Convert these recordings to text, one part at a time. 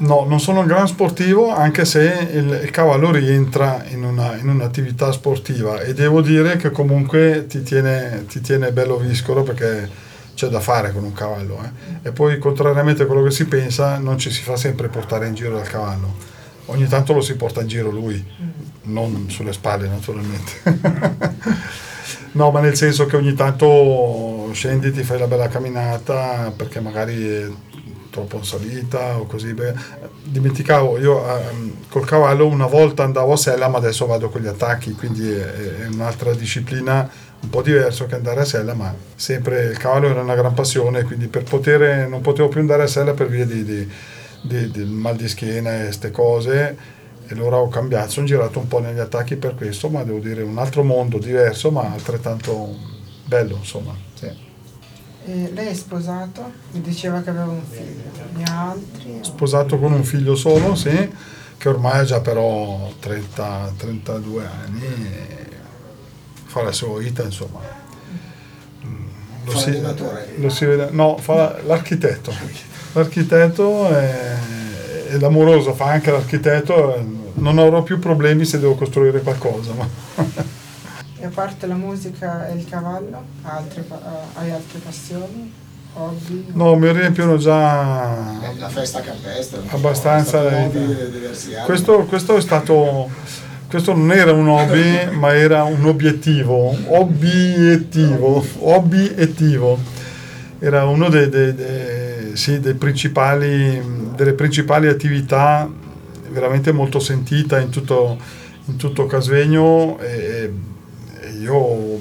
No, non sono un gran sportivo anche se il, il cavallo rientra in, una, in, un'attività sportiva e devo dire che comunque ti tiene, ti tiene bello viscolo perché c'è da fare con un cavallo. Eh. E poi contrariamente a quello che si pensa non ci si fa sempre portare in giro dal cavallo, ogni tanto lo si porta in giro lui, non sulle spalle naturalmente. no, ma nel senso che ogni tanto scendi, ti fai la bella camminata perché magari troppo in salita o così. Beh, dimenticavo, io eh, col cavallo una volta andavo a sella, ma adesso vado con gli attacchi, quindi è, è un'altra disciplina un po' diverso che andare a sella, ma sempre il cavallo era una gran passione, quindi per poter, non potevo più andare a sella per via di, di, di, di mal di schiena e queste cose e allora ho cambiato, sono girato un po' negli attacchi per questo, ma devo dire un altro mondo diverso, ma altrettanto bello, insomma. Sì. Lei è sposato? Mi diceva che aveva un figlio. Ne ha altri? Sposato con un figlio solo, sì, che ormai ha già però 30, 32 anni e fa la sua vita, insomma. Mm, lo fa si, lo si vede, no, fa l'architetto. L'architetto è, è l'amoroso, fa anche l'architetto, non avrò più problemi se devo costruire qualcosa. Ma parte la musica e il cavallo, altre, hai altre passioni? Hobby? No, mi riempiono già la festa campestre. Abbastanza. Questo, questo è stato questo non era un hobby, ma era un obiettivo, obiettivo, obiettivo. Era una dei, dei, dei, sì, dei principali, delle principali attività veramente molto sentita in tutto, in tutto Casvegno. E, io ho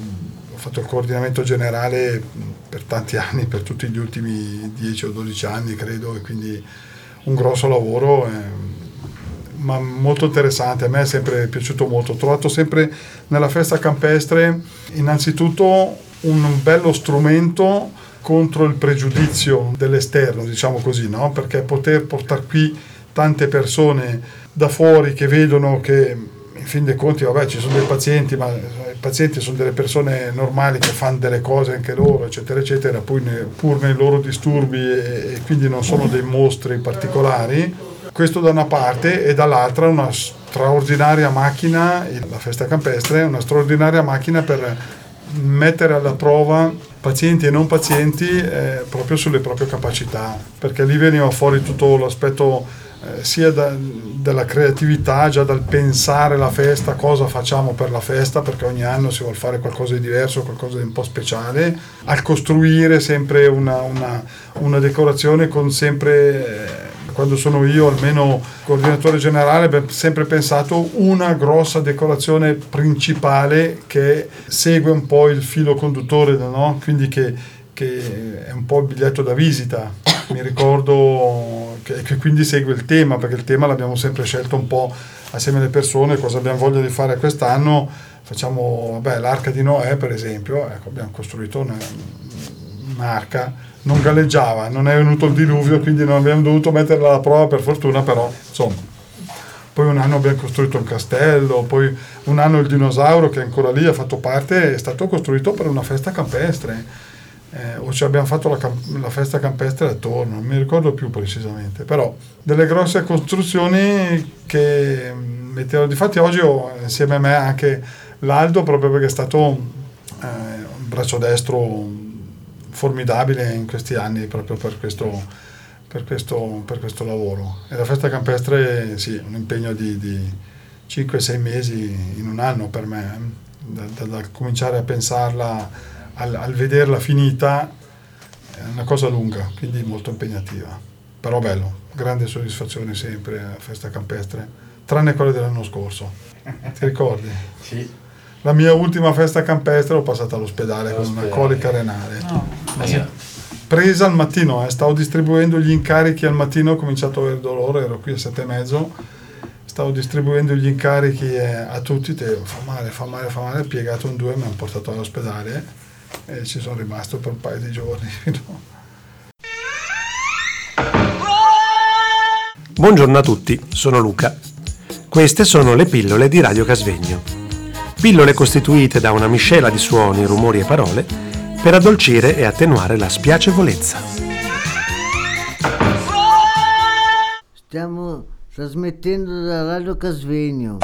fatto il coordinamento generale per tanti anni, per tutti gli ultimi 10 o 12 anni credo, e quindi un grosso lavoro, eh, ma molto interessante, a me è sempre piaciuto molto. Ho trovato sempre nella festa campestre innanzitutto un bello strumento contro il pregiudizio dell'esterno, diciamo così, no? perché poter portare qui tante persone da fuori che vedono che fin dei conti, vabbè, ci sono dei pazienti, ma i pazienti sono delle persone normali che fanno delle cose anche loro, eccetera, eccetera, nei, pur nei loro disturbi e, e, quindi non sono dei mostri particolari. Questo da una parte e dall'altra una straordinaria macchina, la festa campestre, una straordinaria macchina per mettere alla prova pazienti e non pazienti eh, proprio sulle proprie capacità, perché lì veniva fuori tutto l'aspetto eh, sia da, dalla creatività, già dal pensare la festa, cosa facciamo per la festa, perché ogni anno si vuole fare qualcosa di diverso, qualcosa di un po' speciale, al costruire sempre una, una, una decorazione con sempre... Eh, quando sono io almeno coordinatore generale, abbiamo sempre pensato una grossa decorazione principale che segue un po' il filo conduttore, no? quindi che, che è un po' il biglietto da visita. Mi ricordo che, che, quindi segue il tema, perché il tema l'abbiamo sempre scelto un po' assieme alle persone, cosa abbiamo voglia di fare quest'anno. Facciamo vabbè, l'arca di Noè, per esempio, ecco, abbiamo costruito una, un'arca, non galleggiava, non è venuto il diluvio, quindi non abbiamo dovuto metterla alla prova per fortuna, però insomma. Poi un anno abbiamo costruito un castello, poi un anno il dinosauro che è ancora lì ha fatto parte, è stato costruito per una festa campestre eh, o ci abbiamo fatto la, la, festa campestre attorno, non mi ricordo più precisamente, però delle grosse costruzioni che mm, mettevano, difatti oggi ho insieme a me anche l'Aldo proprio perché è stato eh, un braccio destro formidabile in questi anni proprio per questo, per questo, per questo lavoro. E la festa campestre sì, un impegno di, di 5-6 mesi in un anno per me, eh, da, da, da cominciare a pensarla al, al vederla finita è una cosa lunga, quindi molto impegnativa. Però bello, grande soddisfazione sempre a festa campestre, tranne quella dell'anno scorso. Ti ricordi? sì. La mia ultima festa campestre l'ho passata all'ospedale con una colica renale. No. Presa al mattino, eh, stavo distribuendo gli incarichi al mattino, ho cominciato a avere dolore, ero qui a sette e mezzo stavo distribuendo gli incarichi eh, a tutti, te, fa male, fa male, fa male, piegato in due, mi hanno portato all'ospedale e ci sono rimasto per un paio di giorni. Buongiorno a tutti, sono Luca. Queste sono le pillole di Radio Casvegno. Pillole costituite da una miscela di suoni, rumori e parole per addolcire e attenuare la spiacevolezza. Stiamo trasmettendo da Radio Casvegno.